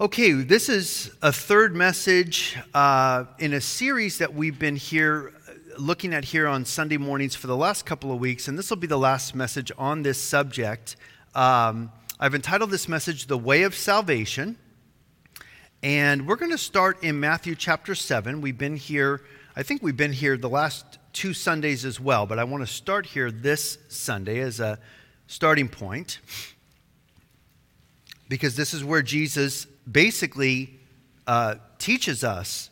Okay, this is a third message uh, in a series that we've been here looking at here on Sunday mornings for the last couple of weeks, and this will be the last message on this subject. Um, I've entitled this message "The Way of Salvation," and we're going to start in Matthew chapter seven. We've been here, I think we've been here the last two Sundays as well, but I want to start here this Sunday as a starting point because this is where Jesus basically uh, teaches us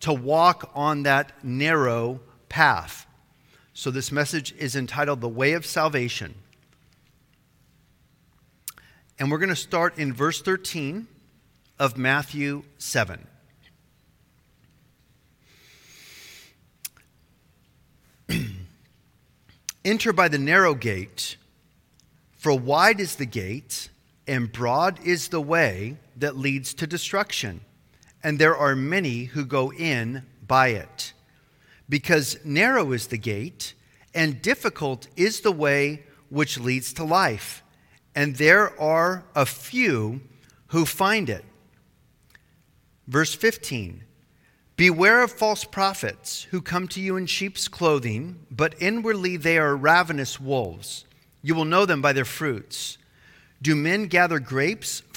to walk on that narrow path. So, this message is entitled The Way of Salvation. And we're going to start in verse 13 of Matthew 7. Enter by the narrow gate, for wide is the gate, and broad is the way that leads to destruction, and there are many who go in by it. Because narrow is the gate, and difficult is the way which leads to life, and there are a few who find it. Verse 15 Beware of false prophets who come to you in sheep's clothing, but inwardly they are ravenous wolves. You will know them by their fruits. Do men gather grapes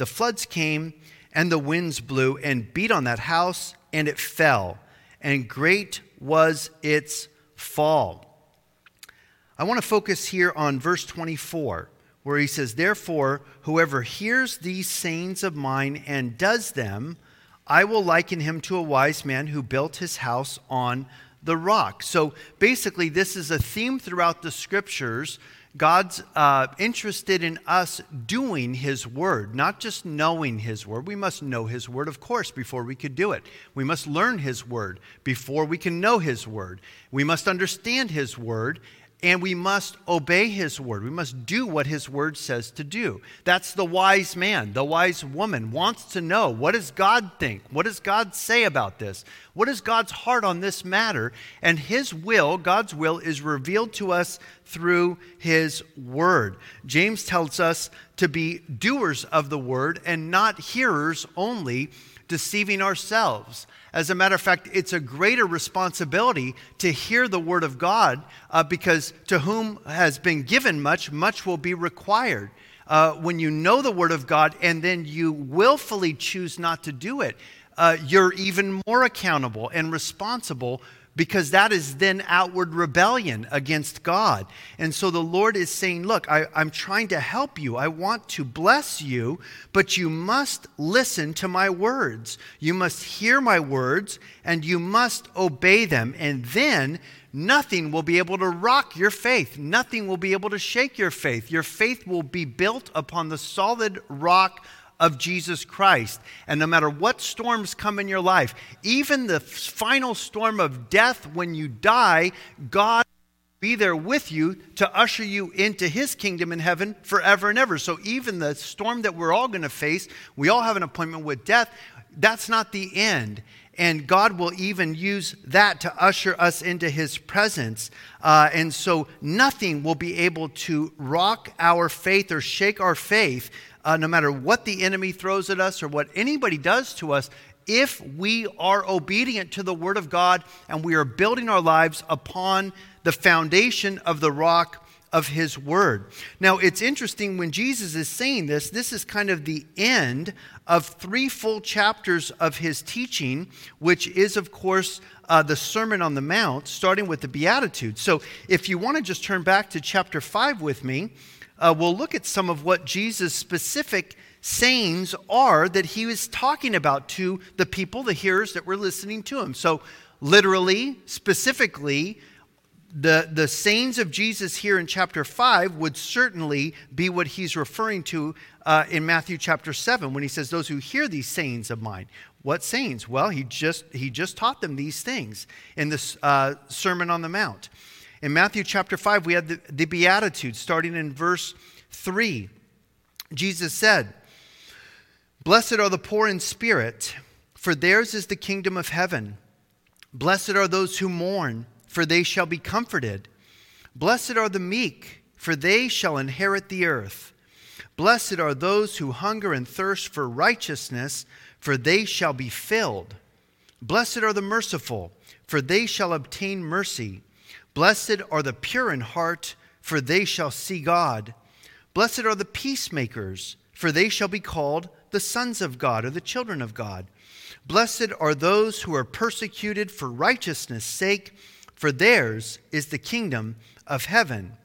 the floods came, and the winds blew and beat on that house, and it fell. And great was its fall. I want to focus here on verse 24, where he says, Therefore, whoever hears these sayings of mine and does them, I will liken him to a wise man who built his house on the rock. So basically, this is a theme throughout the scriptures. God's uh, interested in us doing His word, not just knowing His word. We must know His word, of course, before we could do it. We must learn His word before we can know His word. We must understand His word, and we must obey his word. We must do what his word says to do. That's the wise man, the wise woman wants to know what does God think? What does God say about this? What is God's heart on this matter? And his will, God's will is revealed to us through his word. James tells us to be doers of the word and not hearers only, deceiving ourselves. As a matter of fact, it's a greater responsibility to hear the word of God uh, because to whom has been given much, much will be required. Uh, when you know the word of God and then you willfully choose not to do it, uh, you're even more accountable and responsible because that is then outward rebellion against God. And so the Lord is saying, Look, I, am trying to help you. I want to bless you, but you must listen to my words. You must hear my words, and you must obey them. And then nothing will be able to rock your faith. Nothing will be able to shake your faith. Your faith will be built upon the solid rock of Jesus Christ. And no matter what storms come in your life, even the final storm of death when you die, God be there with you to usher you into his kingdom in heaven forever and ever. So even the storm that we're all going to face, we all have an appointment with death. That's not the end. And God will even use that to usher us into his presence. Uh, and so nothing will be able to rock our faith or shake our faith, uh, no matter what the enemy throws at us or what anybody does to us if we are obedient to the Word of God and we are building our lives upon the foundation of the rock of His Word. Now, it's interesting when Jesus is saying this, this is kind of the end of three full chapters of His teaching, which is, of course, uh, the Sermon on the Mount, starting with the Beatitudes. So, if you want to just turn back to chapter 5 with me, uh, we'll look at some of what Jesus' specific sayings are that he was talking about to the people, the hearers that were listening to him. So, literally, specifically, the, the sayings of Jesus here in chapter 5 would certainly be what he's referring to uh, in Matthew chapter 7 when he says, Those who hear these sayings of mine. What sayings? Well, he just, he just taught them these things in this uh, Sermon on the Mount. In Matthew chapter 5, we had the, the Beatitudes starting in verse 3. Jesus said, Blessed are the poor in spirit, for theirs is the kingdom of heaven. Blessed are those who mourn, for they shall be comforted. Blessed are the meek, for they shall inherit the earth. Blessed are those who hunger and thirst for righteousness, for they shall be filled. Blessed are the merciful, for they shall obtain mercy. Blessed are the pure in heart, for they shall see God. Blessed are the peacemakers, for they shall be called the sons of God or the children of God. Blessed are those who are persecuted for righteousness' sake, for theirs is the kingdom of heaven.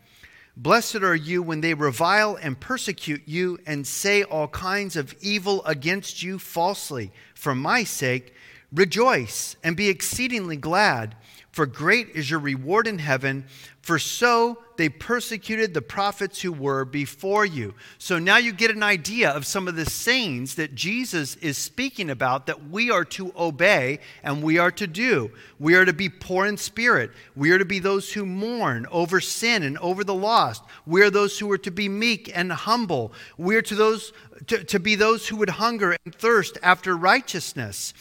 Blessed are you when they revile and persecute you and say all kinds of evil against you falsely for my sake. Rejoice and be exceedingly glad, for great is your reward in heaven, for so they persecuted the prophets who were before you. So now you get an idea of some of the sayings that Jesus is speaking about that we are to obey and we are to do. We are to be poor in spirit. We are to be those who mourn over sin and over the lost. We are those who are to be meek and humble. We are to those to, to be those who would hunger and thirst after righteousness.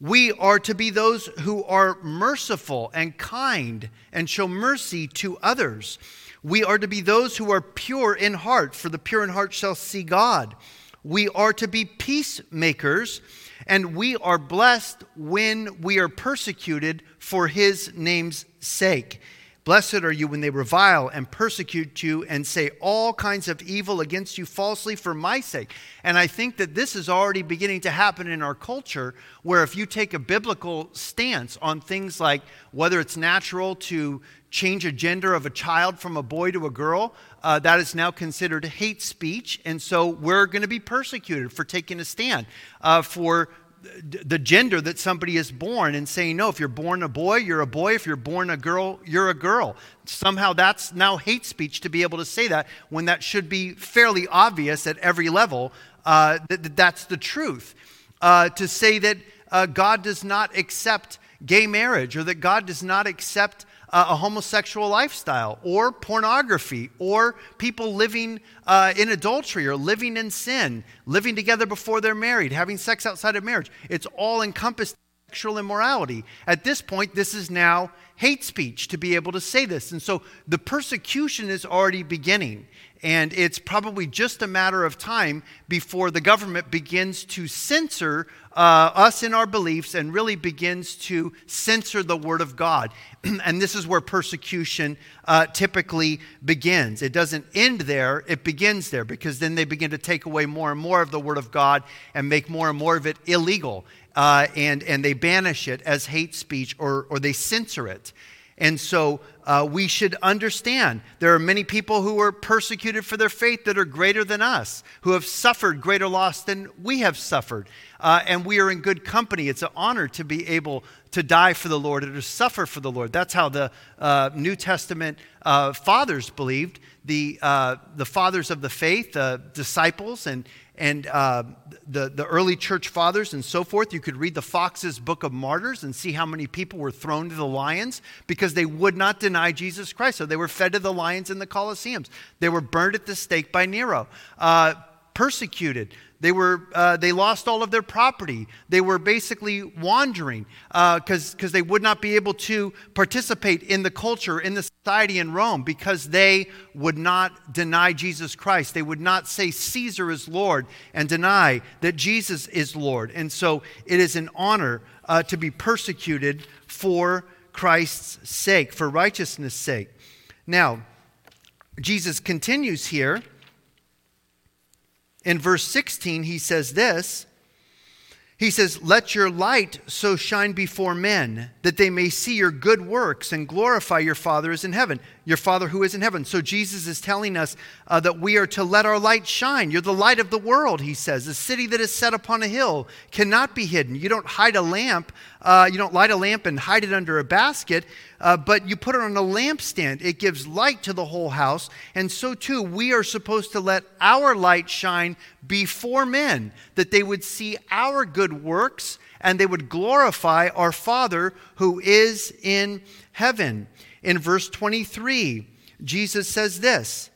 We are to be those who are merciful and kind and show mercy to others. We are to be those who are pure in heart, for the pure in heart shall see God. We are to be peacemakers, and we are blessed when we are persecuted for his name's sake. Blessed are you when they revile and persecute you and say all kinds of evil against you falsely for my sake. And I think that this is already beginning to happen in our culture, where if you take a biblical stance on things like whether it's natural to change a gender of a child from a boy to a girl, uh, that is now considered hate speech. And so we're going to be persecuted for taking a stand uh, for the gender that somebody is born and saying, no, if you're born a boy, you're a boy. If you're born a girl, you're a girl. Somehow that's now hate speech to be able to say that when that should be fairly obvious at every level uh, that, that's the truth. Uh, to say that uh, God does not accept gay marriage or that God does not accept uh, a homosexual lifestyle or pornography or people living uh, in adultery or living in sin, living together before they're married, having sex outside of marriage. It's all encompassed sexual immorality. At this point, this is now hate speech to be able to say this. And so the persecution is already beginning. And it's probably just a matter of time before the government begins to censor uh, us in our beliefs and really begins to censor the Word of God. and this is where persecution uh, typically begins. It doesn't end there, it begins there because then they begin to take away more and more of the Word of God and make more and more of it illegal. Uh, and, and they banish it as hate speech or, or they censor it. And so uh, we should understand there are many people who are persecuted for their faith that are greater than us, who have suffered greater loss than we have suffered. Uh, and we are in good company. It's an honor to be able to die for the Lord or to suffer for the Lord. That's how the uh, New Testament uh, fathers believed, the, uh, the fathers of the faith, the disciples, and, and uh, the, the early church fathers and so forth. You could read the Foxe's Book of Martyrs and see how many people were thrown to the lions because they would not deny Jesus Christ. So they were fed to the lions in the Colosseums. They were burned at the stake by Nero, uh, persecuted. They, were, uh, they lost all of their property. They were basically wandering because uh, they would not be able to participate in the culture, in the society in Rome, because they would not deny Jesus Christ. They would not say Caesar is Lord and deny that Jesus is Lord. And so it is an honor uh, to be persecuted for Christ's sake, for righteousness' sake. Now, Jesus continues here in verse 16, he says this. He says, Let your light so shine before men that they may see your good works and glorify your Father is in heaven your Father who is in heaven. So Jesus is telling us uh, that we are to let our light shine. You're the light of the world, he says. A city that is set upon a hill cannot be hidden. You don't hide a lamp, uh, you don't light a lamp and hide it under a basket, uh, but you put it on a lampstand. It gives light to the whole house. And so, too, we are supposed to let our light shine before men, that they would see our good works and they would glorify our Father who is in heaven. In verse 23, Jesus says this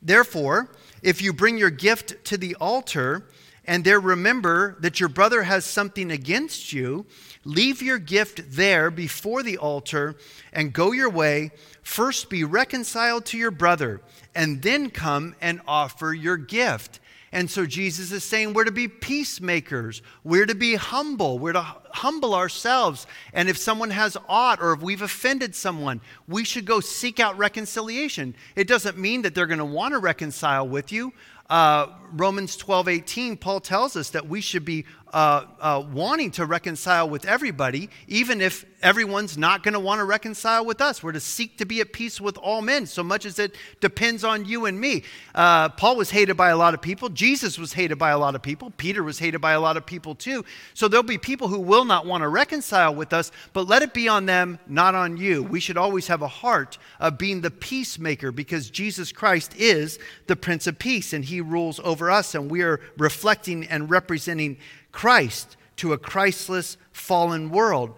Therefore, if you bring your gift to the altar and there remember that your brother has something against you, leave your gift there before the altar and go your way. First be reconciled to your brother, and then come and offer your gift. And so Jesus is saying we're to be peacemakers. We're to be humble. We're to humble ourselves. And if someone has aught or if we've offended someone, we should go seek out reconciliation. It doesn't mean that they're going to want to reconcile with you. Uh, Romans 12, 18, Paul tells us that we should be uh, uh, wanting to reconcile with everybody, even if everyone's not going to want to reconcile with us. We're to seek to be at peace with all men, so much as it depends on you and me. Uh, Paul was hated by a lot of people. Jesus was hated by a lot of people. Peter was hated by a lot of people too. So there'll be people who will not want to reconcile with us, but let it be on them, not on you. We should always have a heart of being the peacemaker because Jesus Christ is the Prince of Peace and he rules over us, and we are reflecting and representing Christ to a Christless, fallen world.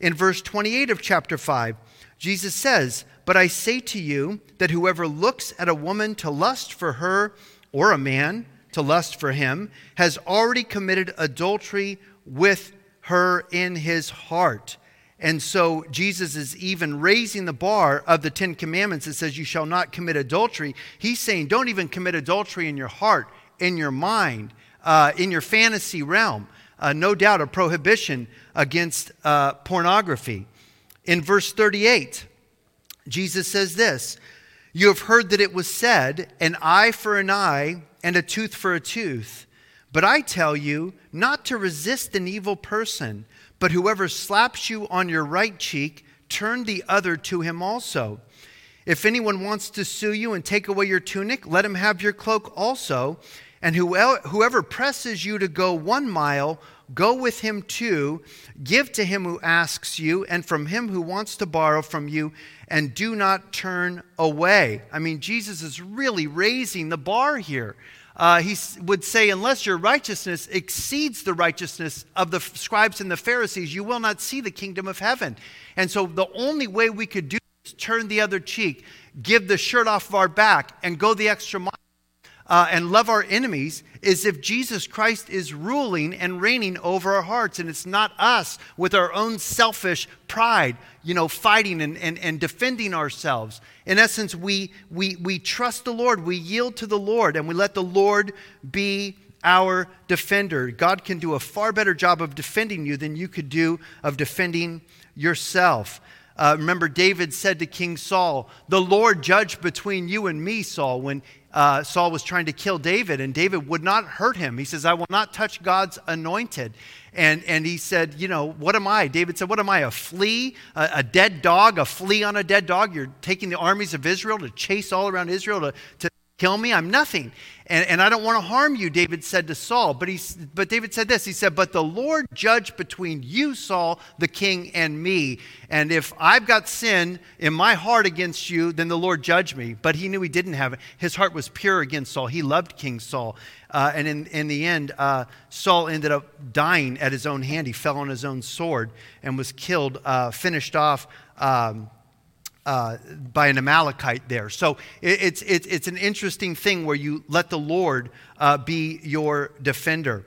In verse 28 of chapter 5, Jesus says, But I say to you that whoever looks at a woman to lust for her, or a man to lust for him, has already committed adultery with her in his heart. And so Jesus is even raising the bar of the Ten Commandments. It says, You shall not commit adultery. He's saying, Don't even commit adultery in your heart, in your mind uh, in your fantasy realm. Uh, no doubt a prohibition against uh, pornography. In verse 38, Jesus says this You have heard that it was said, an eye for an eye and a tooth for a tooth. But I tell you not to resist an evil person, but whoever slaps you on your right cheek, turn the other to him also. If anyone wants to sue you and take away your tunic, let him have your cloak also. And whoever presses you to go one mile, go with him too. Give to him who asks you, and from him who wants to borrow from you, and do not turn away. I mean, Jesus is really raising the bar here. Uh, he would say, Unless your righteousness exceeds the righteousness of the scribes and the Pharisees, you will not see the kingdom of heaven. And so, the only way we could do is turn the other cheek, give the shirt off of our back, and go the extra mile uh, and love our enemies is if Jesus Christ is ruling and reigning over our hearts. And it's not us with our own selfish pride, you know, fighting and, and, and defending ourselves. In essence, we, we, we trust the Lord, we yield to the Lord, and we let the Lord be our defender. God can do a far better job of defending you than you could do of defending yourself. Uh, remember, David said to King Saul, The Lord judge between you and me, Saul, when uh, Saul was trying to kill David, and David would not hurt him. He says, I will not touch God's anointed. And, and he said, You know, what am I? David said, What am I? A flea? A, a dead dog? A flea on a dead dog? You're taking the armies of Israel to chase all around Israel to, to kill me? I'm nothing. And, and I don't want to harm you, David said to Saul. But, he, but David said this He said, But the Lord judge between you, Saul, the king, and me. And if I've got sin in my heart against you, then the Lord judge me. But he knew he didn't have it. His heart was pure against Saul. He loved King Saul. Uh, and in, in the end, uh, Saul ended up dying at his own hand. He fell on his own sword and was killed, uh, finished off. Um, uh, by an Amalekite there. So it, it's, it's, it's an interesting thing where you let the Lord uh, be your defender.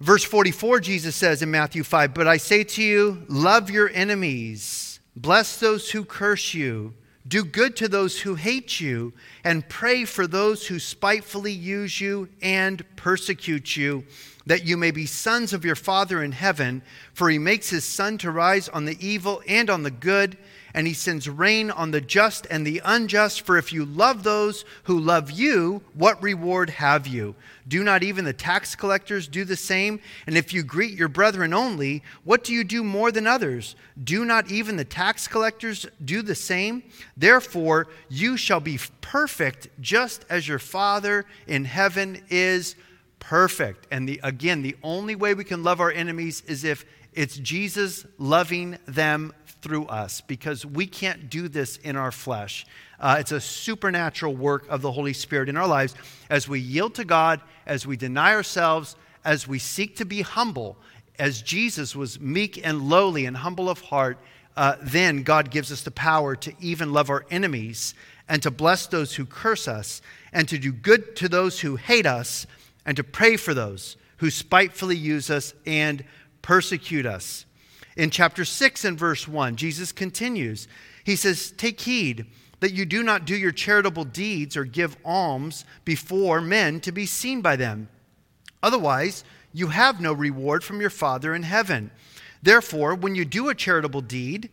Verse 44, Jesus says in Matthew 5, But I say to you, love your enemies, bless those who curse you, do good to those who hate you, and pray for those who spitefully use you and persecute you that you may be sons of your Father in heaven, for he makes his sun to rise on the evil and on the good, and he sends rain on the just and the unjust. For if you love those who love you, what reward have you? Do not even the tax collectors do the same? And if you greet your brethren only, what do you do more than others? Do not even the tax collectors do the same? Therefore, you shall be perfect, just as your Father in heaven is perfect. And the, again, the only way we can love our enemies is if it's Jesus loving them through us because we can't do this in our flesh. Uh, it's a supernatural work of the Holy Spirit in our lives as we yield to God, as we deny ourselves, as we seek to be humble, as Jesus was meek and lowly and humble of heart. Uh, then God gives us the power to even love our enemies and to bless those who curse us and to do good to those who hate us and to pray for those who spitefully use us and persecute us. In chapter 6 and verse 1, Jesus continues. He says, Take heed that you do not do your charitable deeds or give alms before men to be seen by them. Otherwise, you have no reward from your Father in heaven. Therefore, when you do a charitable deed,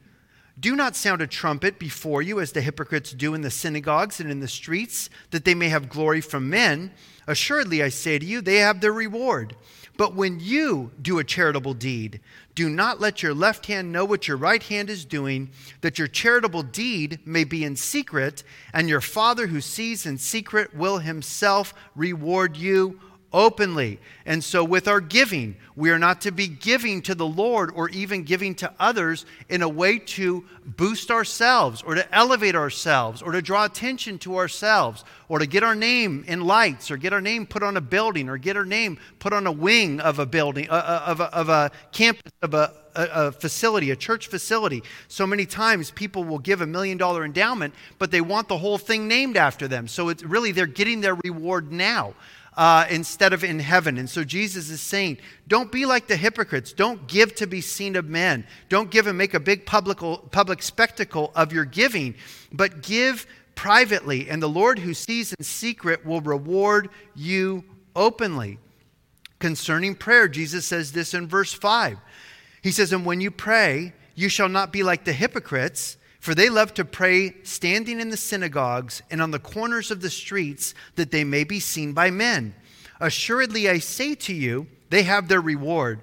do not sound a trumpet before you as the hypocrites do in the synagogues and in the streets, that they may have glory from men. Assuredly, I say to you, they have their reward. But when you do a charitable deed, do not let your left hand know what your right hand is doing, that your charitable deed may be in secret, and your Father who sees in secret will himself reward you openly. And so, with our giving, we are not to be giving to the Lord or even giving to others in a way to boost ourselves or to elevate ourselves or to draw attention to ourselves or to get our name in lights or get our name put on a building or get our name put on a wing of a building, uh, uh of, a, of a campus, of a, a, a facility, a church facility. So many times people will give a million dollar endowment, but they want the whole thing named after them. So it's really they're getting their reward now uh, instead of in heaven. And so Jesus is saying, don't be like the hypocrites. Don't give to be seen of men. Don't give and make a big public, public spectacle of your giving, but give privately, and the Lord who sees in secret will reward you openly. Concerning prayer, Jesus says this in verse 5. He says, And when you pray, you shall not be like the hypocrites for they love to pray standing in the synagogues and on the corners of the streets that they may be seen by men. Assuredly, I say to you, they have their reward.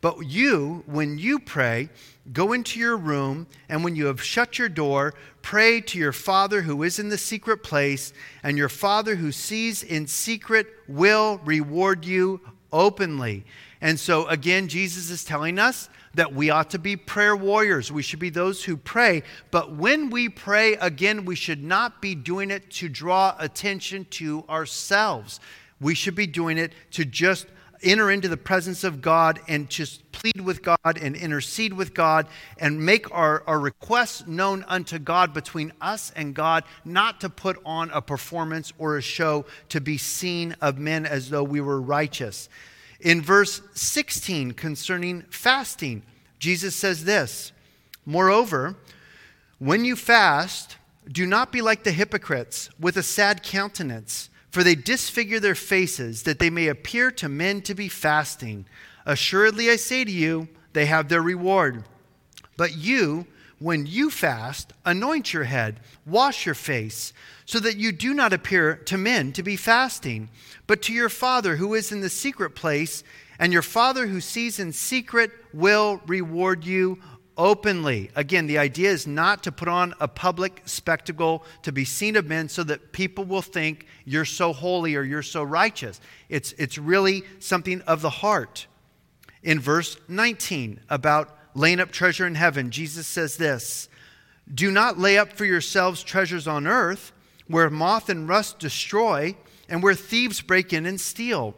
But you, when you pray, go into your room, and when you have shut your door, pray to your Father who is in the secret place, and your Father who sees in secret will reward you openly. And so, again, Jesus is telling us that we ought to be prayer warriors. We should be those who pray. But when we pray, again, we should not be doing it to draw attention to ourselves. We should be doing it to just enter into the presence of God and just plead with God and intercede with God and make our, our requests known unto God between us and God, not to put on a performance or a show to be seen of men as though we were righteous. In verse 16, concerning fasting, Jesus says this Moreover, when you fast, do not be like the hypocrites with a sad countenance, for they disfigure their faces, that they may appear to men to be fasting. Assuredly, I say to you, they have their reward. But you, when you fast, anoint your head, wash your face, so that you do not appear to men to be fasting but to your Father who is in the secret place, and your Father who sees in secret will reward you openly. Again, the idea is not to put on a public spectacle to be seen of men so that people will think you're so holy or you're so righteous. It's, it's really something of the heart. In verse 19, about laying up treasure in heaven, Jesus says this Do not lay up for yourselves treasures on earth where moth and rust destroy and where thieves break in and steal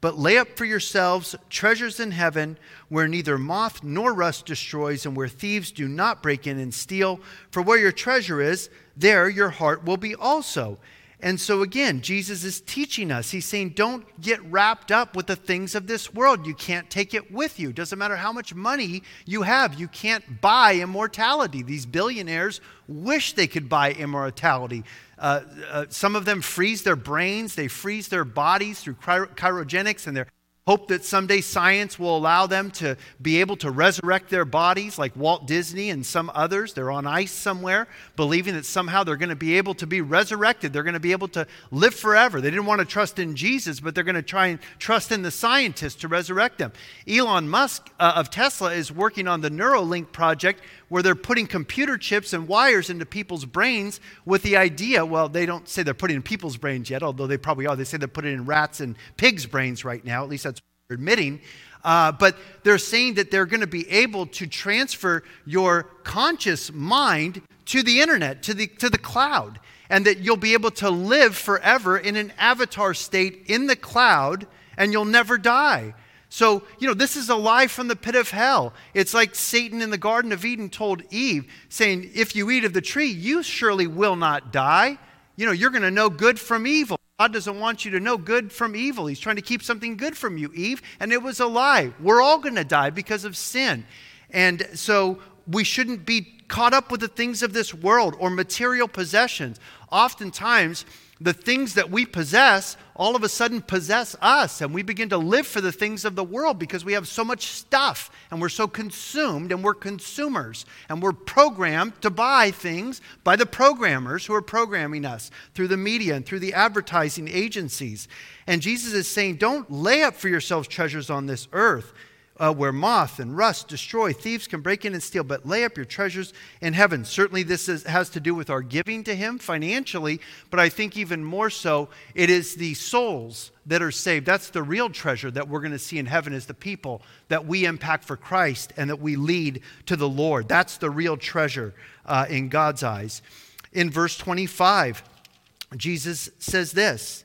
but lay up for yourselves treasures in heaven where neither moth nor rust destroys and where thieves do not break in and steal. For where your treasure is, there your heart will be also. And so, again, Jesus is teaching us. He's saying, don't get wrapped up with the things of this world. You can't take it with you. Doesn't matter how much money you have, you can't buy immortality. These billionaires wish they could buy immortality. Uh, uh, some of them freeze their brains, they freeze their bodies through cryogenics, and they're hope that someday science will allow them to be able to resurrect their bodies like Walt Disney and some others. They're on ice somewhere, believing that somehow they're going to be able to be resurrected. They're going to be able to live forever. They didn't want to trust in Jesus, but they're going to try and trust in the scientists to resurrect them. Elon Musk uh, of Tesla is working on the Neuralink project where they're putting computer chips and wires into people's brains with the idea well, they don't say they're putting in people's brains yet, although they probably are. They say they're putting in rats and pigs' brains right now. At least that's admitting. Uh, but they're saying that they're going to be able to transfer your conscious mind to the internet, to the, to the cloud, and that you'll be able to live forever in an avatar state in the cloud and you'll never die. So, you know, this is a lie from the pit of hell. It's like Satan in the Garden of Eden told Eve, saying, If you eat of the tree, you surely will not die. You know, you're going to know good from evil. God doesn't want you to know good from evil. He's trying to keep something good from you, Eve. And it was a lie. We're all going to die because of sin. And so we shouldn't be caught up with the things of this world or material possessions. Oftentimes, the things that we possess all of a sudden possess us and we begin to live for the things of the world because we have so much stuff and we're so consumed and we're consumers and we're programmed to buy things by the programmers who are programming us through the media and through the advertising agencies. And Jesus is saying, don't lay up for yourselves treasures on this earth uh, where moth and rust destroy, thieves can break in and steal, but lay up your treasures in heaven. Certainly, this is, has to do with our giving to Him financially, but I think even more so, it is the souls that are saved. That's the real treasure that we're going to see in heaven is the people that we impact for Christ and that we lead to the Lord. That's the real treasure uh, in God's eyes. In verse 25, Jesus says this.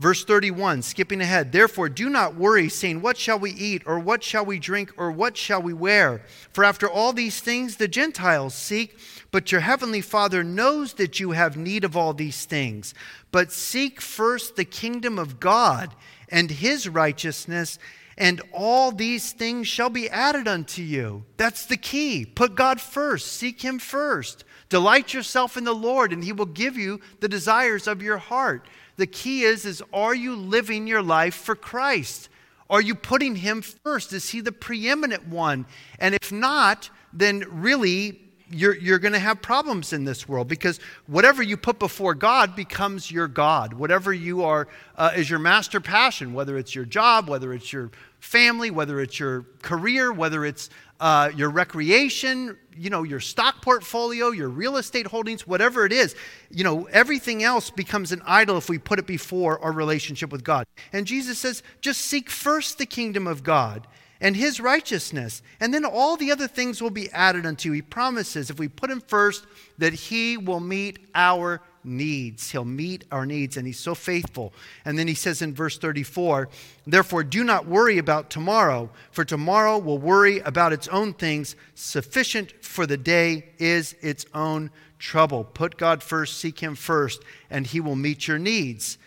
Verse 31, skipping ahead. Therefore, do not worry, saying, What shall we eat, or what shall we drink, or what shall we wear? For after all these things the Gentiles seek, but your heavenly Father knows that you have need of all these things. But seek first the kingdom of God and his righteousness, and all these things shall be added unto you. That's the key. Put God first, seek him first. Delight yourself in the Lord, and he will give you the desires of your heart. The key is, is are you living your life for Christ? Are you putting him first? Is he the preeminent one? And if not, then really you're, you're going to have problems in this world because whatever you put before God becomes your God. Whatever you are uh, is your master passion, whether it's your job, whether it's your family, whether it's your career, whether it's uh, your recreation, you know, your stock portfolio, your real estate holdings, whatever it is, you know, everything else becomes an idol if we put it before our relationship with God. And Jesus says, just seek first the kingdom of God and his righteousness, and then all the other things will be added unto. You. He promises if we put him first that he will meet our needs. He'll meet our needs, and He's so faithful. And then He says in verse 34 Therefore, do not worry about tomorrow, for tomorrow will worry about its own things. Sufficient for the day is its own trouble. Put God first, seek Him first, and He will meet your needs.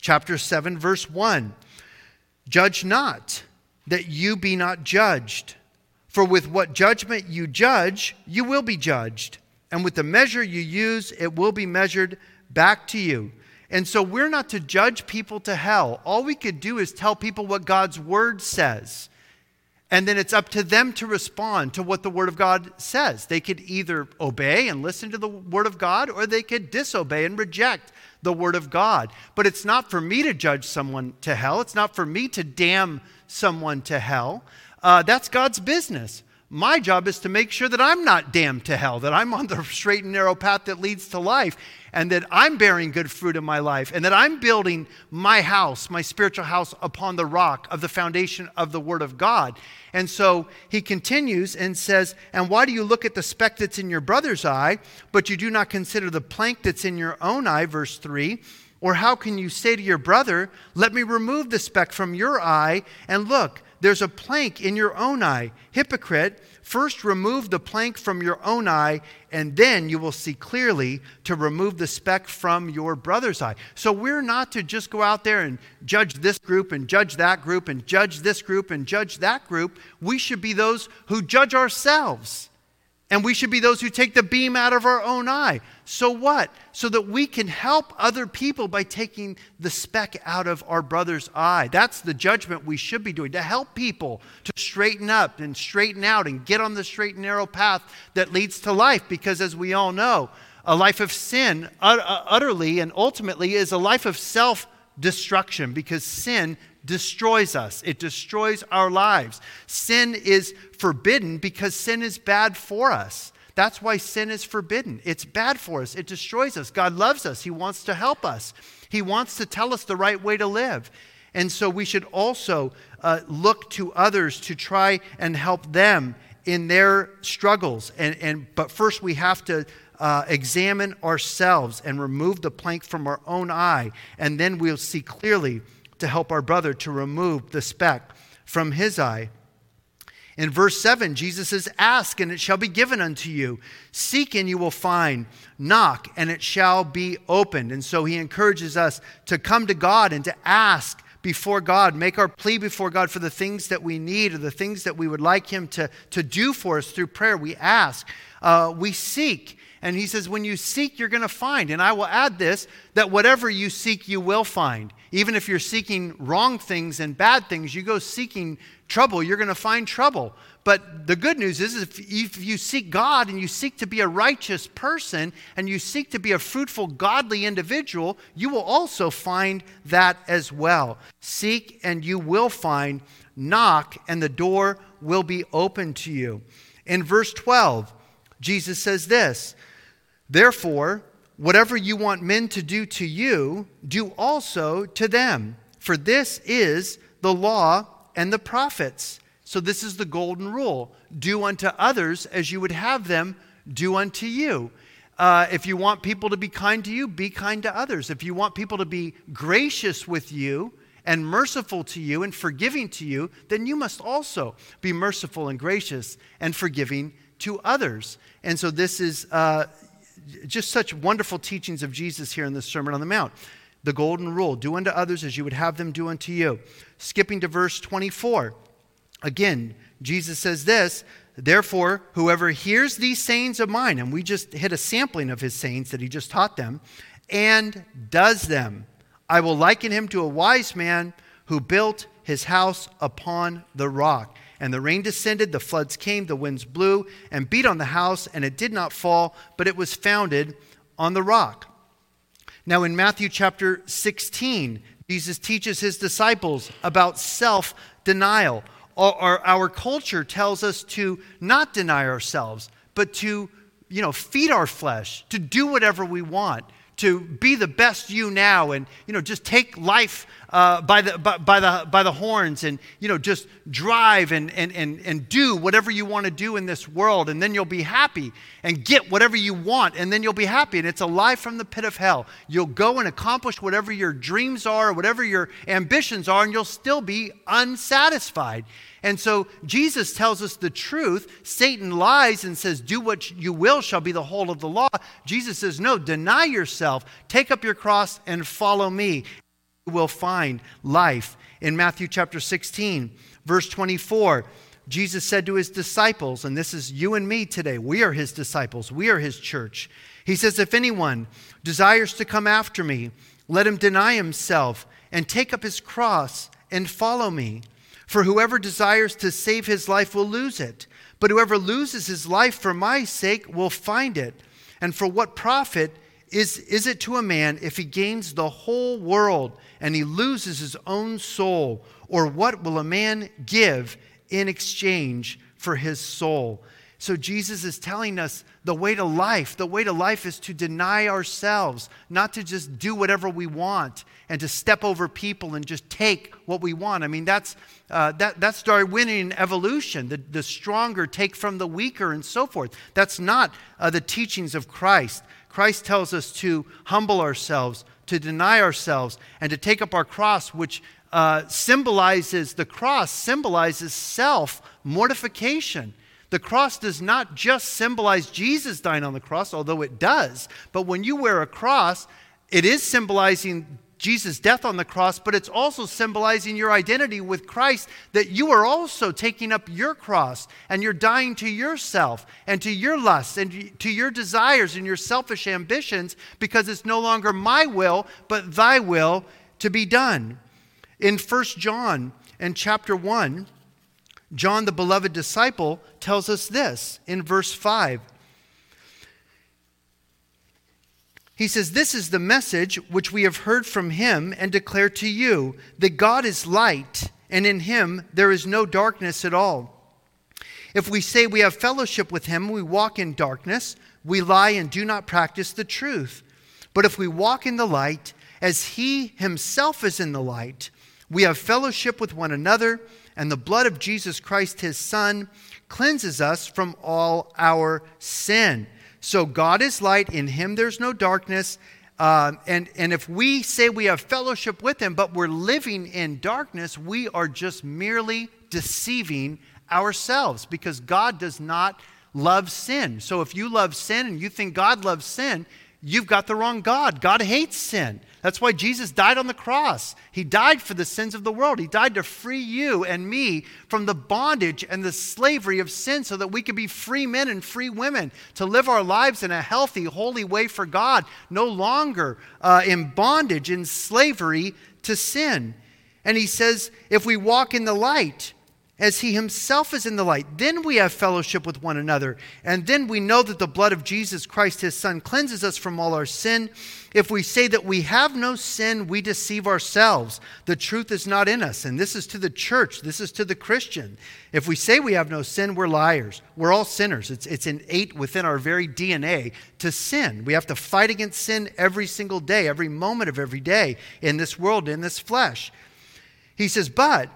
Chapter 7, verse 1 Judge not, that you be not judged. For with what judgment you judge, you will be judged. And with the measure you use, it will be measured back to you. And so we're not to judge people to hell. All we could do is tell people what God's word says. And then it's up to them to respond to what the Word of God says. They could either obey and listen to the Word of God, or they could disobey and reject the Word of God. But it's not for me to judge someone to hell. It's not for me to damn someone to hell. Uh, that's God's business. My job is to make sure that I'm not damned to hell, that I'm on the straight and narrow path that leads to life, and that I'm bearing good fruit in my life, and that I'm building my house, my spiritual house, upon the rock of the foundation of the Word of God. And so he continues and says, And why do you look at the speck that's in your brother's eye, but you do not consider the plank that's in your own eye? Verse 3. Or how can you say to your brother, Let me remove the speck from your eye, and look, there's a plank in your own eye. Hypocrite, first remove the plank from your own eye, and then you will see clearly to remove the speck from your brother's eye. So we're not to just go out there and judge this group and judge that group and judge this group and judge that group. We should be those who judge ourselves. And we should be those who take the beam out of our own eye. So what? So that we can help other people by taking the speck out of our brother's eye. That's the judgment we should be doing to help people to straighten up and straighten out and get on the straight and narrow path that leads to life. Because as we all know, a life of sin uh, utterly and ultimately is a life of self destruction because sin destroys us, it destroys our lives. Sin is forbidden because sin is bad for us. That's why sin is forbidden. It's bad for us, it destroys us. God loves us, He wants to help us, He wants to tell us the right way to live. And so we should also uh, look to others to try and help them in their struggles. And, and, but first, we have to uh, examine ourselves and remove the plank from our own eye, and then we'll see clearly to help our brother to remove the speck from his eye. In verse 7, Jesus says, Ask and it shall be given unto you. Seek and you will find. Knock and it shall be opened. And so he encourages us to come to God and to ask before God, make our plea before God for the things that we need or the things that we would like Him to, to do for us through prayer. We ask, uh, we seek. And He says, when you seek, you're going to find. And I will add this that whatever you seek, you will find. Even if you're seeking wrong things and bad things, you go seeking trouble, you're going to find trouble. But the good news is if you seek God and you seek to be a righteous person and you seek to be a fruitful, godly individual, you will also find that as well. Seek and you will find. Knock and the door will be open to you. In verse 12, Jesus says this Therefore, Whatever you want men to do to you, do also to them. For this is the law and the prophets. So, this is the golden rule do unto others as you would have them do unto you. Uh, if you want people to be kind to you, be kind to others. If you want people to be gracious with you and merciful to you and forgiving to you, then you must also be merciful and gracious and forgiving to others. And so, this is. Uh, just such wonderful teachings of Jesus here in the Sermon on the Mount. The golden rule do unto others as you would have them do unto you. Skipping to verse 24. Again, Jesus says this Therefore, whoever hears these sayings of mine, and we just hit a sampling of his sayings that he just taught them, and does them, I will liken him to a wise man who built his house upon the rock. And the rain descended, the floods came, the winds blew and beat on the house, and it did not fall, but it was founded on the rock. Now, in Matthew chapter 16, Jesus teaches his disciples about self denial. Our, our, culture tells us to not deny ourselves, but to you know, feed our flesh, to do whatever we want, to be the best you now and you know just take life uh, by, the, by, by, the, by the horns and you know just drive and, and, and, and do whatever you want to do in this world and then you'll be happy and get whatever you want and then you'll be happy and it's a lie from the pit of hell. You'll go and accomplish whatever your dreams are whatever your ambitions are and you'll still be unsatisfied and so Jesus tells us the truth. Satan lies and says, Do what you will shall be the whole of the law. Jesus says, No, deny yourself, take up your cross, and follow me. You will find life. In Matthew chapter 16, verse 24, Jesus said to his disciples, and this is you and me today, we are his disciples, we are his church. He says, If anyone desires to come after me, let him deny himself and take up his cross and follow me. For whoever desires to save his life will lose it, but whoever loses his life for my sake will find it. And for what profit is, is it to a man if he gains the whole world and he loses his own soul? Or what will a man give in exchange for his soul? So Jesus is telling us the way to life. The way to life is to deny ourselves, not to just do whatever we want and to step over people and just take what we want. I mean, that's, uh, that, that's Darwinian evolution. The, the stronger take from the weaker and so forth. That's not uh, the teachings of Christ. Christ tells us to humble ourselves, to deny ourselves, and to take up our cross, which uh, symbolizes the cross, symbolizes self mortification. The cross does not just symbolize Jesus dying on the cross, although it does, but when you wear a cross, it is symbolizing Jesus' death on the cross, but it's also symbolizing your identity with Christ that you are also taking up your cross and you're dying to yourself and to your lusts and to your desires and your selfish ambitions because it's no longer my will, but thy will to be done. In 1 John and chapter 1, John, the beloved disciple, tells us this in verse 5. He says, This is the message which we have heard from him and declare to you that God is light, and in him there is no darkness at all. If we say we have fellowship with him, we walk in darkness, we lie and do not practice the truth. But if we walk in the light, as he himself is in the light, we have fellowship with one another, and the blood of Jesus Christ, his Son, cleanses us from all our sin. So God is light, in him there's no darkness. Uh, and, and if we say we have fellowship with him, but we're living in darkness, we are just merely deceiving ourselves because God does not love sin. So if you love sin and you think God loves sin, you've got the wrong God. God hates sin. That's why Jesus died on the cross. He died for the sins of the world. He died to free you and me from the bondage and the slavery of sin so that we could be free men and free women to live our lives in a healthy, holy way for God, no longer uh, in bondage, in slavery to sin. And he says, if we walk in the light, as he himself is in the light. Then we have fellowship with one another. And then we know that the blood of Jesus Christ, his son, cleanses us from all our sin. If we say that we have no sin, we deceive ourselves. The truth is not in us. And this is to the church, this is to the Christian. If we say we have no sin, we're liars. We're all sinners. It's, it's innate within our very DNA to sin. We have to fight against sin every single day, every moment of every day in this world, in this flesh. He says, but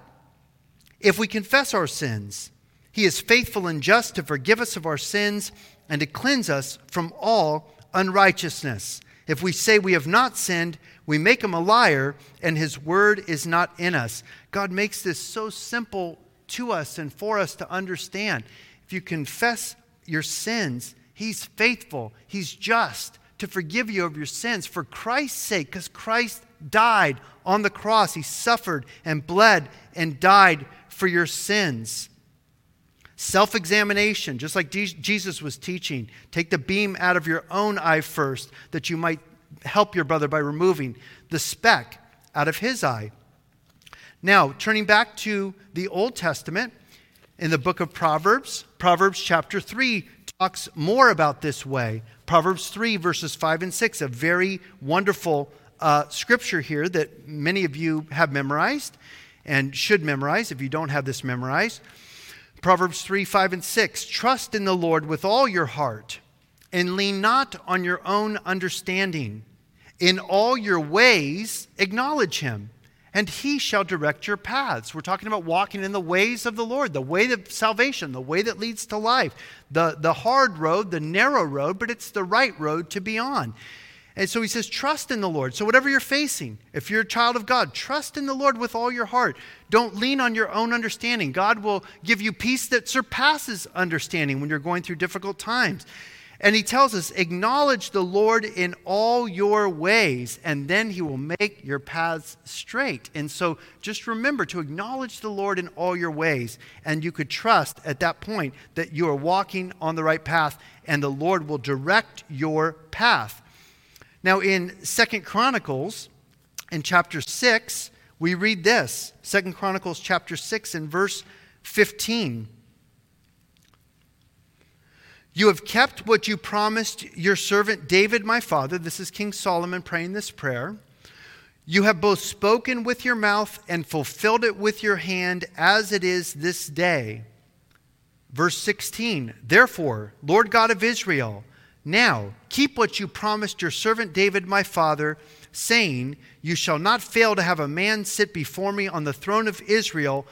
if we confess our sins, he is faithful and just to forgive us of our sins and to cleanse us from all unrighteousness. If we say we have not sinned, we make him a liar, and his word is not in us. God makes this so simple to us and for us to understand. If you confess your sins, he's faithful, he's just to forgive you of your sins for Christ's sake, because Christ died on the cross. He suffered and bled and died for your sins. Self examination, just like Jesus was teaching. Take the beam out of your own eye first, that you might help your brother by removing the speck out of his eye. Now, turning back to the Old Testament, in the book of Proverbs, Proverbs chapter 3 talks more about this way. Proverbs 3, verses 5 and 6, a very wonderful uh, scripture here that many of you have memorized and should memorize if you don't have this memorized. Proverbs 3, 5, and 6. Trust in the Lord with all your heart and lean not on your own understanding. In all your ways, acknowledge him, and he shall direct your paths. We're talking about walking in the ways of the Lord, the way of salvation, the way that leads to life, the, the hard road, the narrow road, but it's the right road to be on. And so he says, trust in the Lord. So, whatever you're facing, if you're a child of God, trust in the Lord with all your heart. Don't lean on your own understanding. God will give you peace that surpasses understanding when you're going through difficult times. And he tells us, acknowledge the Lord in all your ways, and then he will make your paths straight. And so just remember to acknowledge the Lord in all your ways, and you could trust at that point that you are walking on the right path, and the Lord will direct your path. Now, in Second Chronicles, in chapter 6, we read this Second Chronicles chapter 6 and verse 15. You have kept what you promised your servant David, my father. This is King Solomon praying this prayer. You have both spoken with your mouth and fulfilled it with your hand, as it is this day. Verse 16 Therefore, Lord God of Israel, now keep what you promised your servant David, my father, saying, You shall not fail to have a man sit before me on the throne of Israel,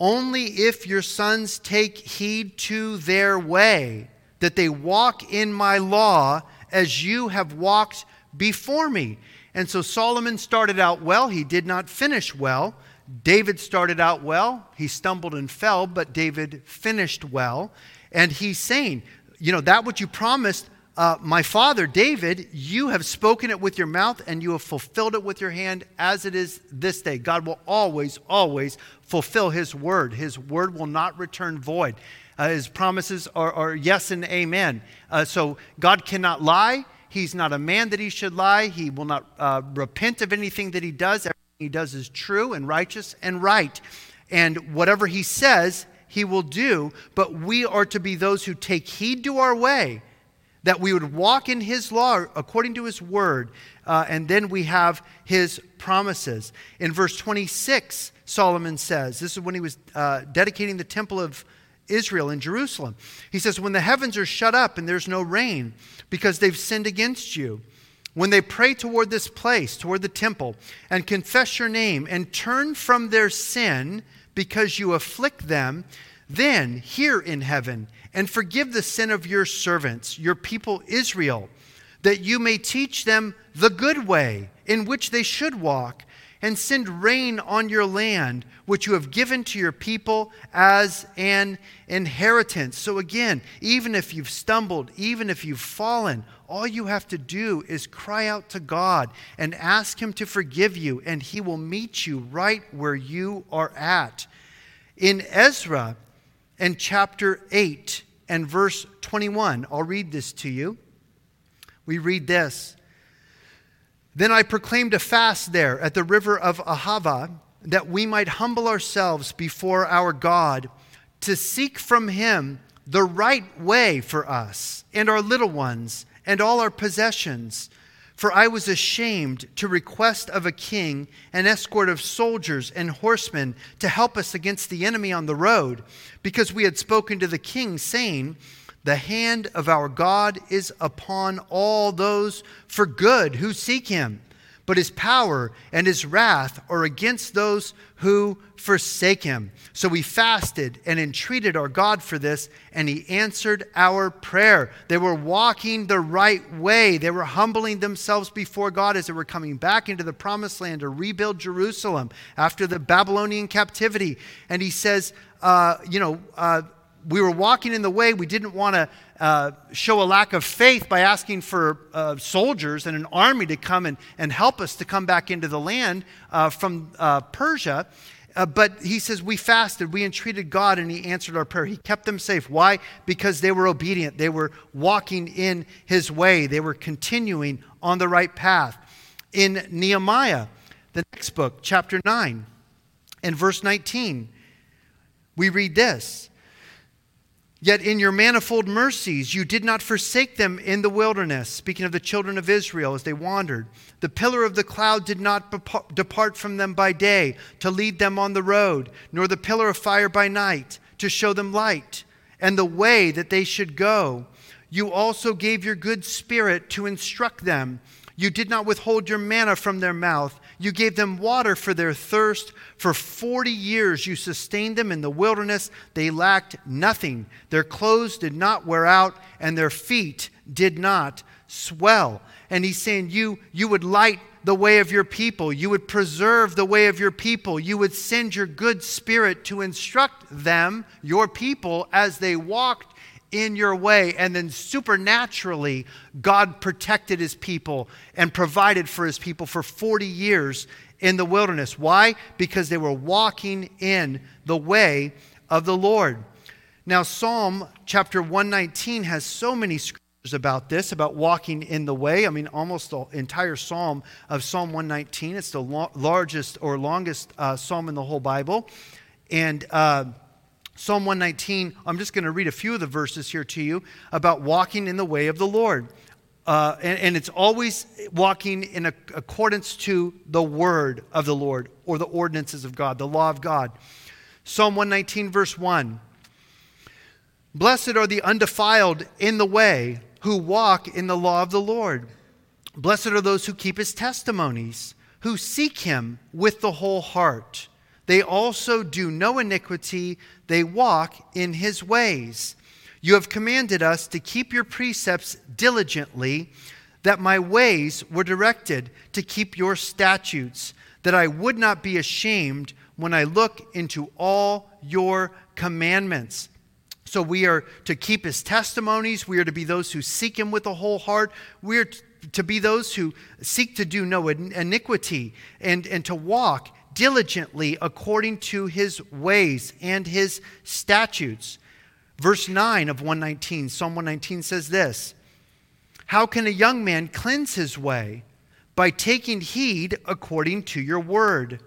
only if your sons take heed to their way that they walk in my law as you have walked before me. And so Solomon started out well. He did not finish well. David started out well. He stumbled and fell, but David finished well. And he's saying, you know, that what you promised uh, my father David, you have spoken it with your mouth and you have fulfilled it with your hand as it is this day. God will always, always fulfill his word. His word will not return void. Uh, his promises are, are, yes and amen. Uh, so God cannot lie. He's not a man that he should lie. He will not uh, repent of anything that he does. Everything he does is true and righteous and right. And whatever he says, he will do. But we are to be those who take heed to our way, that we would walk in his law according to his word. Uh, and then we have his promises. In verse 26, Solomon says, this is when he was uh, dedicating the temple of Israel in Jerusalem. He says, When the heavens are shut up and there's no rain because they've sinned against you, when they pray toward this place, toward the temple, and confess your name and turn from their sin because you afflict them, then here in heaven and forgive the sin of your servants, your people Israel, that you may teach them the good way in which they should walk and send rain on your land, which you have given to your people as an inheritance. So, again, even if you've stumbled, even if you've fallen, all you have to do is cry out to God and ask Him to forgive you, and He will meet you right where you are at. In Ezra, in chapter 8 and verse 21, I'll read this to you. We read this. Then I proclaimed a fast there at the river of Ahava that we might humble ourselves before our God to seek from him the right way for us and our little ones and all our possessions. For I was ashamed to request of a king an escort of soldiers and horsemen to help us against the enemy on the road, because we had spoken to the king, saying, the hand of our God is upon all those for good who seek him, but his power and his wrath are against those who forsake him. So we fasted and entreated our God for this, and he answered our prayer. They were walking the right way, they were humbling themselves before God as they were coming back into the promised land to rebuild Jerusalem after the Babylonian captivity. And he says, uh, you know, uh, we were walking in the way. We didn't want to uh, show a lack of faith by asking for uh, soldiers and an army to come and, and help us to come back into the land uh, from uh, Persia. Uh, but he says, We fasted, we entreated God, and he answered our prayer. He kept them safe. Why? Because they were obedient. They were walking in his way, they were continuing on the right path. In Nehemiah, the next book, chapter 9, and verse 19, we read this. Yet in your manifold mercies, you did not forsake them in the wilderness. Speaking of the children of Israel as they wandered, the pillar of the cloud did not depart from them by day to lead them on the road, nor the pillar of fire by night to show them light and the way that they should go. You also gave your good spirit to instruct them. You did not withhold your manna from their mouth. You gave them water for their thirst. For 40 years you sustained them in the wilderness. They lacked nothing. Their clothes did not wear out, and their feet did not swell. And he's saying, You, you would light the way of your people. You would preserve the way of your people. You would send your good spirit to instruct them, your people, as they walked in your way. And then supernaturally, God protected his people and provided for his people for 40 years in the wilderness. Why? Because they were walking in the way of the Lord. Now, Psalm chapter 119 has so many scriptures about this, about walking in the way. I mean, almost the entire psalm of Psalm 119. It's the largest or longest uh, psalm in the whole Bible. And uh, Psalm 119, I'm just going to read a few of the verses here to you about walking in the way of the Lord. Uh, and, and, it's always walking in a, accordance to the word of the Lord or the ordinances of God, the law of God. Psalm 119, verse 1 Blessed are the undefiled in the way who walk in the law of the Lord. Blessed are those who keep his testimonies, who seek him with the whole heart. They also do no iniquity, they walk in his ways. You have commanded us to keep your precepts diligently, that my ways were directed to keep your statutes, that I would not be ashamed when I look into all your commandments. So we are to keep his testimonies. We are to be those who seek him with a whole heart. We are to be those who seek to do no iniquity and, and to walk diligently according to his ways and his statutes. Verse 9 of 119, Psalm 119 says this How can a young man cleanse his way? By taking heed according to your word.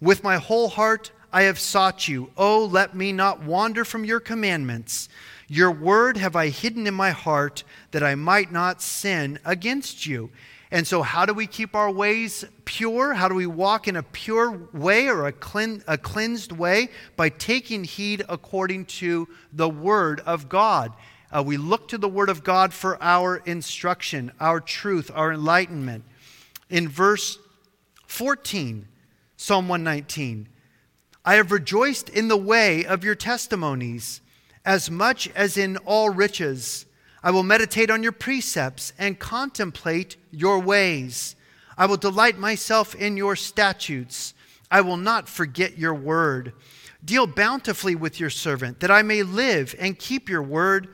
With my whole heart I have sought you. Oh, let me not wander from your commandments. Your word have I hidden in my heart that I might not sin against you. And so, how do we keep our ways pure? How do we walk in a pure way or a, clean, a cleansed way? By taking heed according to the Word of God. Uh, we look to the Word of God for our instruction, our truth, our enlightenment. In verse 14, Psalm 119, I have rejoiced in the way of your testimonies as much as in all riches. I will meditate on your precepts and contemplate your ways. I will delight myself in your statutes. I will not forget your word. Deal bountifully with your servant, that I may live and keep your word.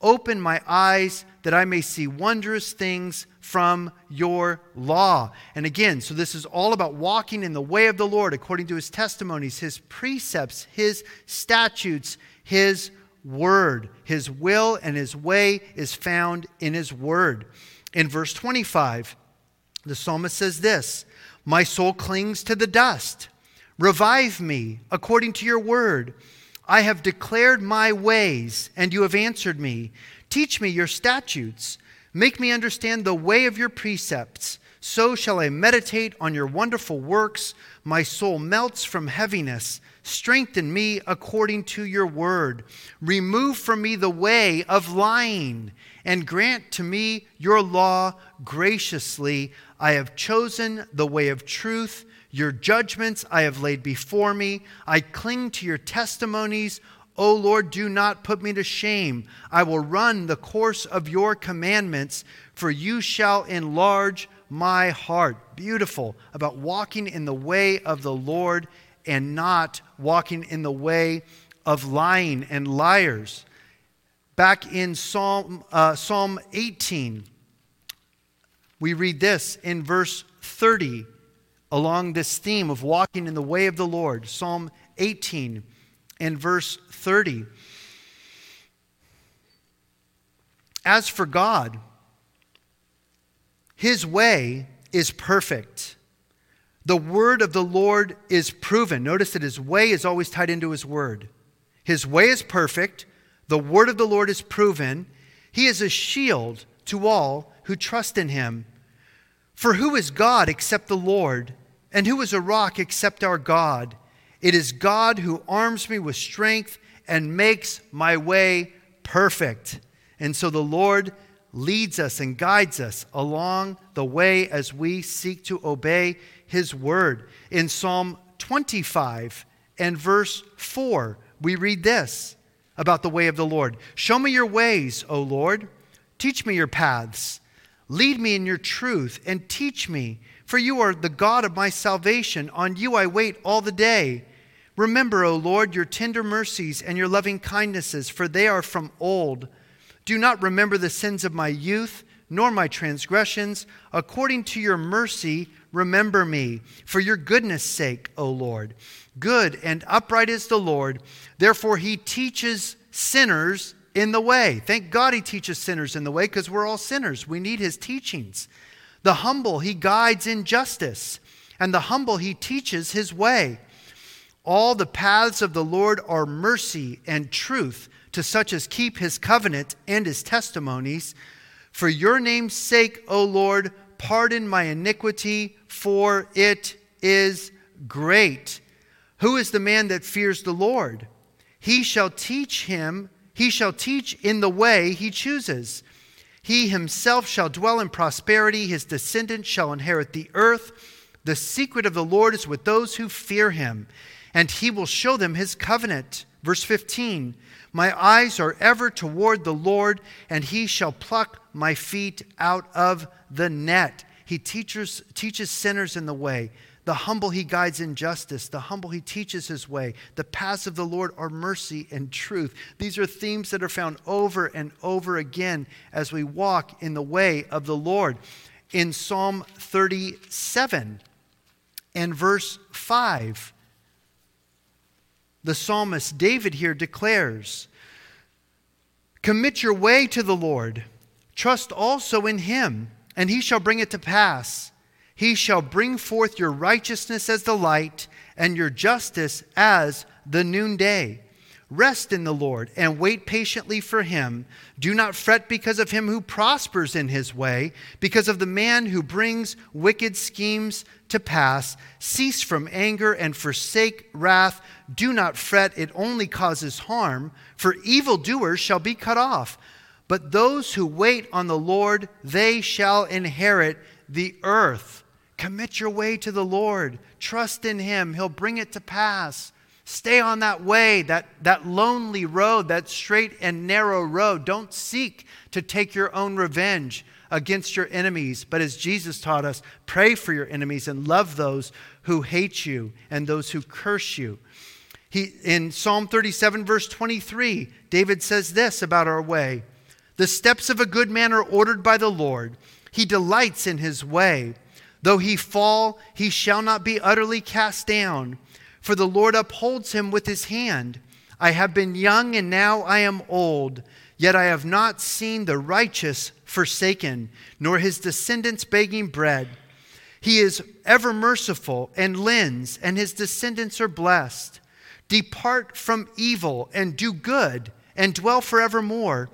Open my eyes, that I may see wondrous things from your law. And again, so this is all about walking in the way of the Lord according to his testimonies, his precepts, his statutes, his word. His will and his way is found in his word. In verse 25, the psalmist says this My soul clings to the dust. Revive me according to your word. I have declared my ways, and you have answered me. Teach me your statutes. Make me understand the way of your precepts. So shall I meditate on your wonderful works. My soul melts from heaviness. Strengthen me according to your word. Remove from me the way of lying, and grant to me your law graciously. I have chosen the way of truth. Your judgments I have laid before me. I cling to your testimonies. O Lord, do not put me to shame. I will run the course of your commandments, for you shall enlarge my heart. Beautiful about walking in the way of the Lord and not walking in the way of lying and liars. Back in Psalm, uh, Psalm 18, we read this in verse 30 along this theme of walking in the way of the Lord. Psalm 18 and verse 30. As for God, his way is perfect. The word of the Lord is proven. Notice that his way is always tied into his word. His way is perfect. The word of the Lord is proven. He is a shield to all who trust in him. For who is God except the Lord? And who is a rock except our God? It is God who arms me with strength and makes my way perfect. And so the Lord leads us and guides us along the way as we seek to obey his word. In Psalm 25 and verse 4, we read this about the way of the Lord Show me your ways, O Lord. Teach me your paths. Lead me in your truth and teach me, for you are the God of my salvation. On you I wait all the day. Remember, O Lord, your tender mercies and your loving kindnesses, for they are from old. Do not remember the sins of my youth, nor my transgressions. According to your mercy, remember me, for your goodness' sake, O Lord. Good and upright is the Lord. Therefore, he teaches sinners in the way. Thank God he teaches sinners in the way because we're all sinners. We need his teachings. The humble he guides in justice, and the humble he teaches his way. All the paths of the Lord are mercy and truth to such as keep his covenant and his testimonies. For your name's sake, O Lord, pardon my iniquity, for it is great. Who is the man that fears the Lord? He shall teach him, he shall teach in the way he chooses. He himself shall dwell in prosperity, his descendants shall inherit the earth. The secret of the Lord is with those who fear him and he will show them his covenant. Verse 15 My eyes are ever toward the Lord, and he shall pluck my feet out of the net. He teaches, teaches sinners in the way. The humble he guides in justice. The humble he teaches his way. The paths of the Lord are mercy and truth. These are themes that are found over and over again as we walk in the way of the Lord. In Psalm 37 and verse 5, the psalmist David here declares Commit your way to the Lord, trust also in him, and he shall bring it to pass. He shall bring forth your righteousness as the light, and your justice as the noonday. Rest in the Lord and wait patiently for him. Do not fret because of him who prospers in his way, because of the man who brings wicked schemes to pass. Cease from anger and forsake wrath. Do not fret, it only causes harm, for evildoers shall be cut off. But those who wait on the Lord, they shall inherit the earth. Commit your way to the Lord. Trust in him, he'll bring it to pass. Stay on that way, that, that lonely road, that straight and narrow road. Don't seek to take your own revenge against your enemies, but as Jesus taught us, pray for your enemies and love those who hate you and those who curse you. He, in Psalm 37, verse 23, David says this about our way The steps of a good man are ordered by the Lord, he delights in his way. Though he fall, he shall not be utterly cast down for the Lord upholds him with his hand. I have been young and now I am old, yet I have not seen the righteous forsaken, nor his descendants begging bread. He is ever merciful and lends, and his descendants are blessed. Depart from evil and do good, and dwell forevermore.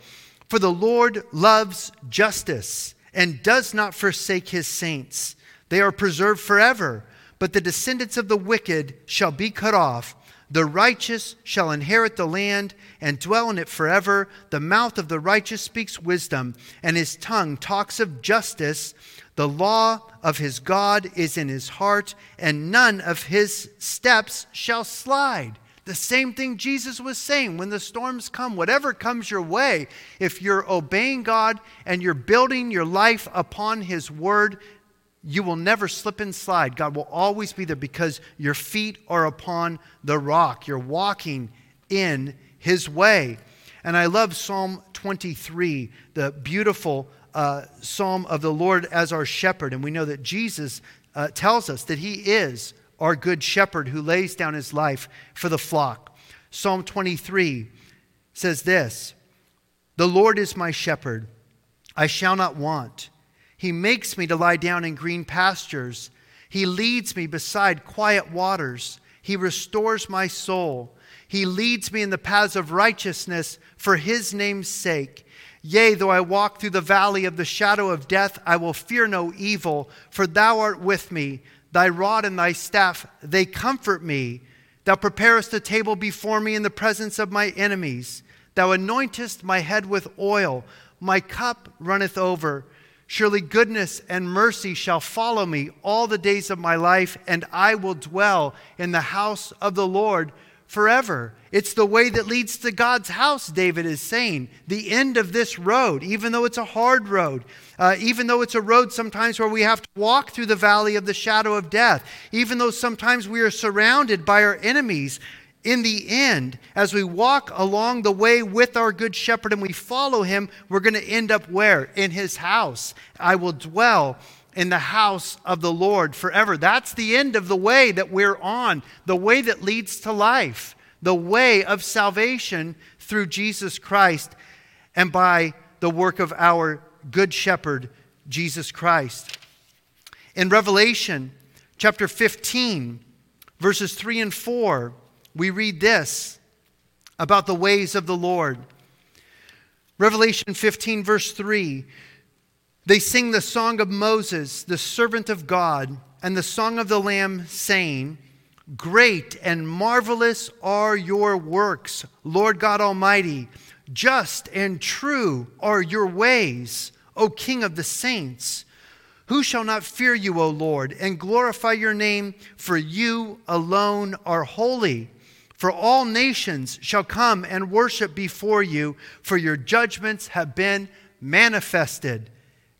For the Lord loves justice and does not forsake his saints. They are preserved forever but the descendants of the wicked shall be cut off. The righteous shall inherit the land and dwell in it forever. The mouth of the righteous speaks wisdom, and his tongue talks of justice. The law of his God is in his heart, and none of his steps shall slide. The same thing Jesus was saying when the storms come, whatever comes your way, if you're obeying God and you're building your life upon his word, you will never slip and slide. God will always be there because your feet are upon the rock. You're walking in His way. And I love Psalm 23, the beautiful uh, psalm of the Lord as our shepherd. And we know that Jesus uh, tells us that He is our good shepherd who lays down His life for the flock. Psalm 23 says this The Lord is my shepherd, I shall not want. He makes me to lie down in green pastures. He leads me beside quiet waters. He restores my soul. He leads me in the paths of righteousness for his name's sake. Yea, though I walk through the valley of the shadow of death, I will fear no evil, for thou art with me. Thy rod and thy staff, they comfort me. Thou preparest a table before me in the presence of my enemies. Thou anointest my head with oil. My cup runneth over. Surely goodness and mercy shall follow me all the days of my life, and I will dwell in the house of the Lord forever. It's the way that leads to God's house, David is saying. The end of this road, even though it's a hard road, uh, even though it's a road sometimes where we have to walk through the valley of the shadow of death, even though sometimes we are surrounded by our enemies, in the end, as we walk along the way with our good shepherd and we follow him, we're going to end up where? In his house. I will dwell in the house of the Lord forever. That's the end of the way that we're on, the way that leads to life, the way of salvation through Jesus Christ and by the work of our good shepherd, Jesus Christ. In Revelation chapter 15, verses 3 and 4, we read this about the ways of the Lord. Revelation 15, verse 3 they sing the song of Moses, the servant of God, and the song of the Lamb, saying, Great and marvelous are your works, Lord God Almighty. Just and true are your ways, O King of the saints. Who shall not fear you, O Lord, and glorify your name? For you alone are holy. For all nations shall come and worship before you, for your judgments have been manifested.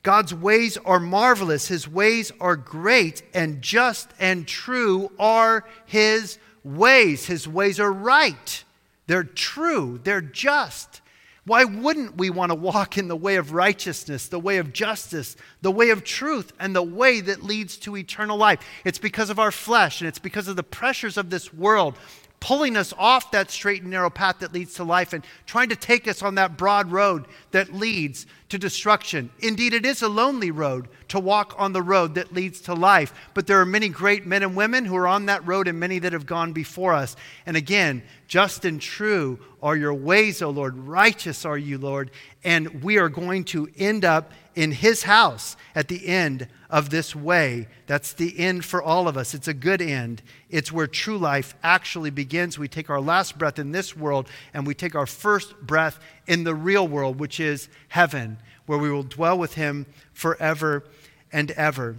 God's ways are marvelous, His ways are great, and just and true are His ways. His ways are right, they're true, they're just. Why wouldn't we want to walk in the way of righteousness, the way of justice, the way of truth, and the way that leads to eternal life? It's because of our flesh and it's because of the pressures of this world pulling us off that straight and narrow path that leads to life and trying to take us on that broad road that leads to destruction. Indeed, it is a lonely road to walk on the road that leads to life, but there are many great men and women who are on that road and many that have gone before us. And again, just and true are your ways, O Lord. Righteous are you, Lord. And we are going to end up in his house at the end of this way. That's the end for all of us. It's a good end. It's where true life actually begins. We take our last breath in this world and we take our first breath in the real world, which is heaven, where we will dwell with him forever and ever.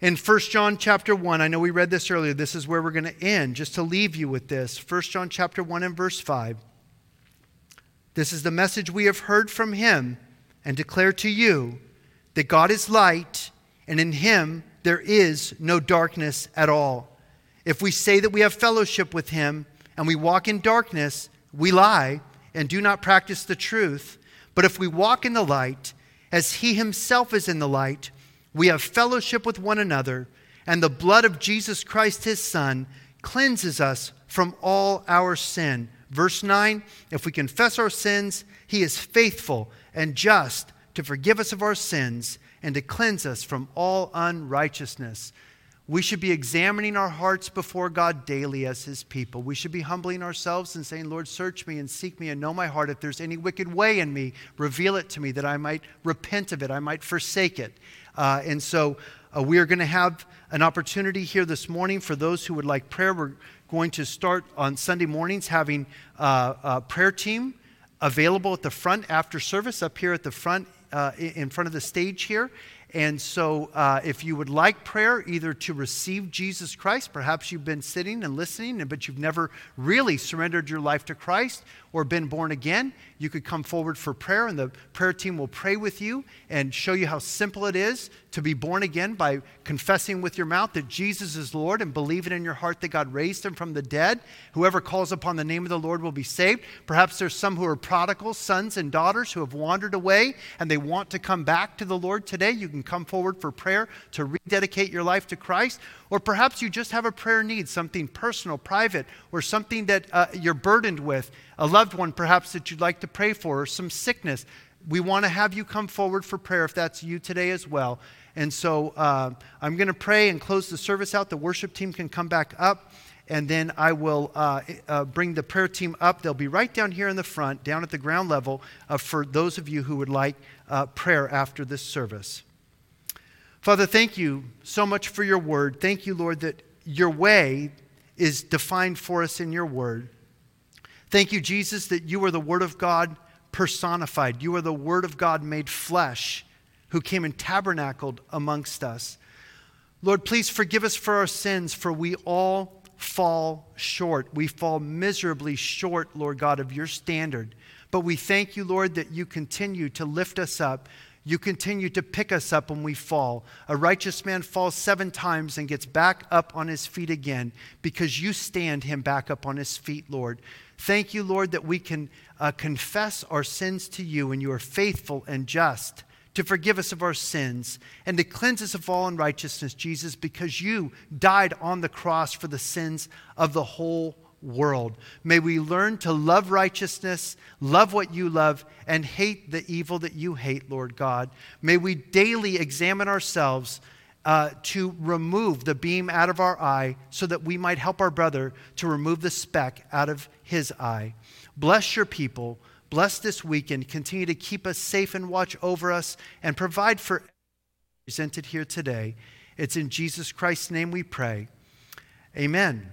In 1 John chapter 1, I know we read this earlier. This is where we're going to end, just to leave you with this. 1 John chapter 1 and verse 5. This is the message we have heard from him and declare to you that God is light, and in him there is no darkness at all. If we say that we have fellowship with him and we walk in darkness, we lie and do not practice the truth. But if we walk in the light, as he himself is in the light, we have fellowship with one another, and the blood of Jesus Christ, his Son, cleanses us from all our sin. Verse 9 If we confess our sins, he is faithful and just to forgive us of our sins and to cleanse us from all unrighteousness. We should be examining our hearts before God daily as His people. We should be humbling ourselves and saying, Lord, search me and seek me and know my heart. If there's any wicked way in me, reveal it to me that I might repent of it, I might forsake it. Uh, and so uh, we are going to have an opportunity here this morning for those who would like prayer. We're going to start on Sunday mornings having uh, a prayer team available at the front after service, up here at the front, uh, in front of the stage here. And so, uh, if you would like prayer, either to receive Jesus Christ, perhaps you've been sitting and listening, but you've never really surrendered your life to Christ or been born again, you could come forward for prayer, and the prayer team will pray with you and show you how simple it is to be born again by confessing with your mouth that Jesus is Lord and believing in your heart that God raised him from the dead. Whoever calls upon the name of the Lord will be saved. Perhaps there's some who are prodigal sons and daughters who have wandered away and they want to come back to the Lord today. You can come forward for prayer to rededicate your life to Christ. Or perhaps you just have a prayer need, something personal, private, or something that uh, you're burdened with, a loved one perhaps that you'd like to pray for, or some sickness. We want to have you come forward for prayer if that's you today as well. And so uh, I'm going to pray and close the service out. The worship team can come back up, and then I will uh, uh, bring the prayer team up. They'll be right down here in the front, down at the ground level, uh, for those of you who would like uh, prayer after this service. Father, thank you so much for your word. Thank you, Lord, that your way is defined for us in your word. Thank you, Jesus, that you are the Word of God personified. You are the Word of God made flesh who came and tabernacled amongst us. Lord, please forgive us for our sins, for we all fall short. We fall miserably short, Lord God, of your standard. But we thank you, Lord, that you continue to lift us up You continue to pick us up when we fall. A righteous man falls seven times and gets back up on his feet again because you stand him back up on his feet, Lord. Thank you, Lord, that we can uh, confess our sins to you and you are faithful and just to forgive us of our sins and to cleanse us of all unrighteousness, Jesus, because you died on the cross for the sins of the whole world. May we learn to love righteousness, love what you love, and hate the evil that you hate, Lord God. May we daily examine ourselves uh, to remove the beam out of our eye so that we might help our brother to remove the speck out of his eye. Bless your people. Bless this weekend. Continue to keep us safe and watch over us and provide for presented here today. It's in Jesus Christ's name we pray. Amen.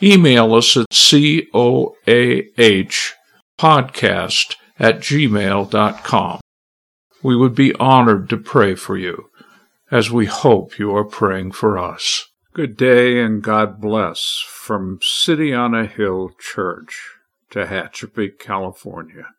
Email us at coahpodcast at gmail.com. We would be honored to pray for you, as we hope you are praying for us. Good day and God bless from City on a Hill Church, Tehachapi, California.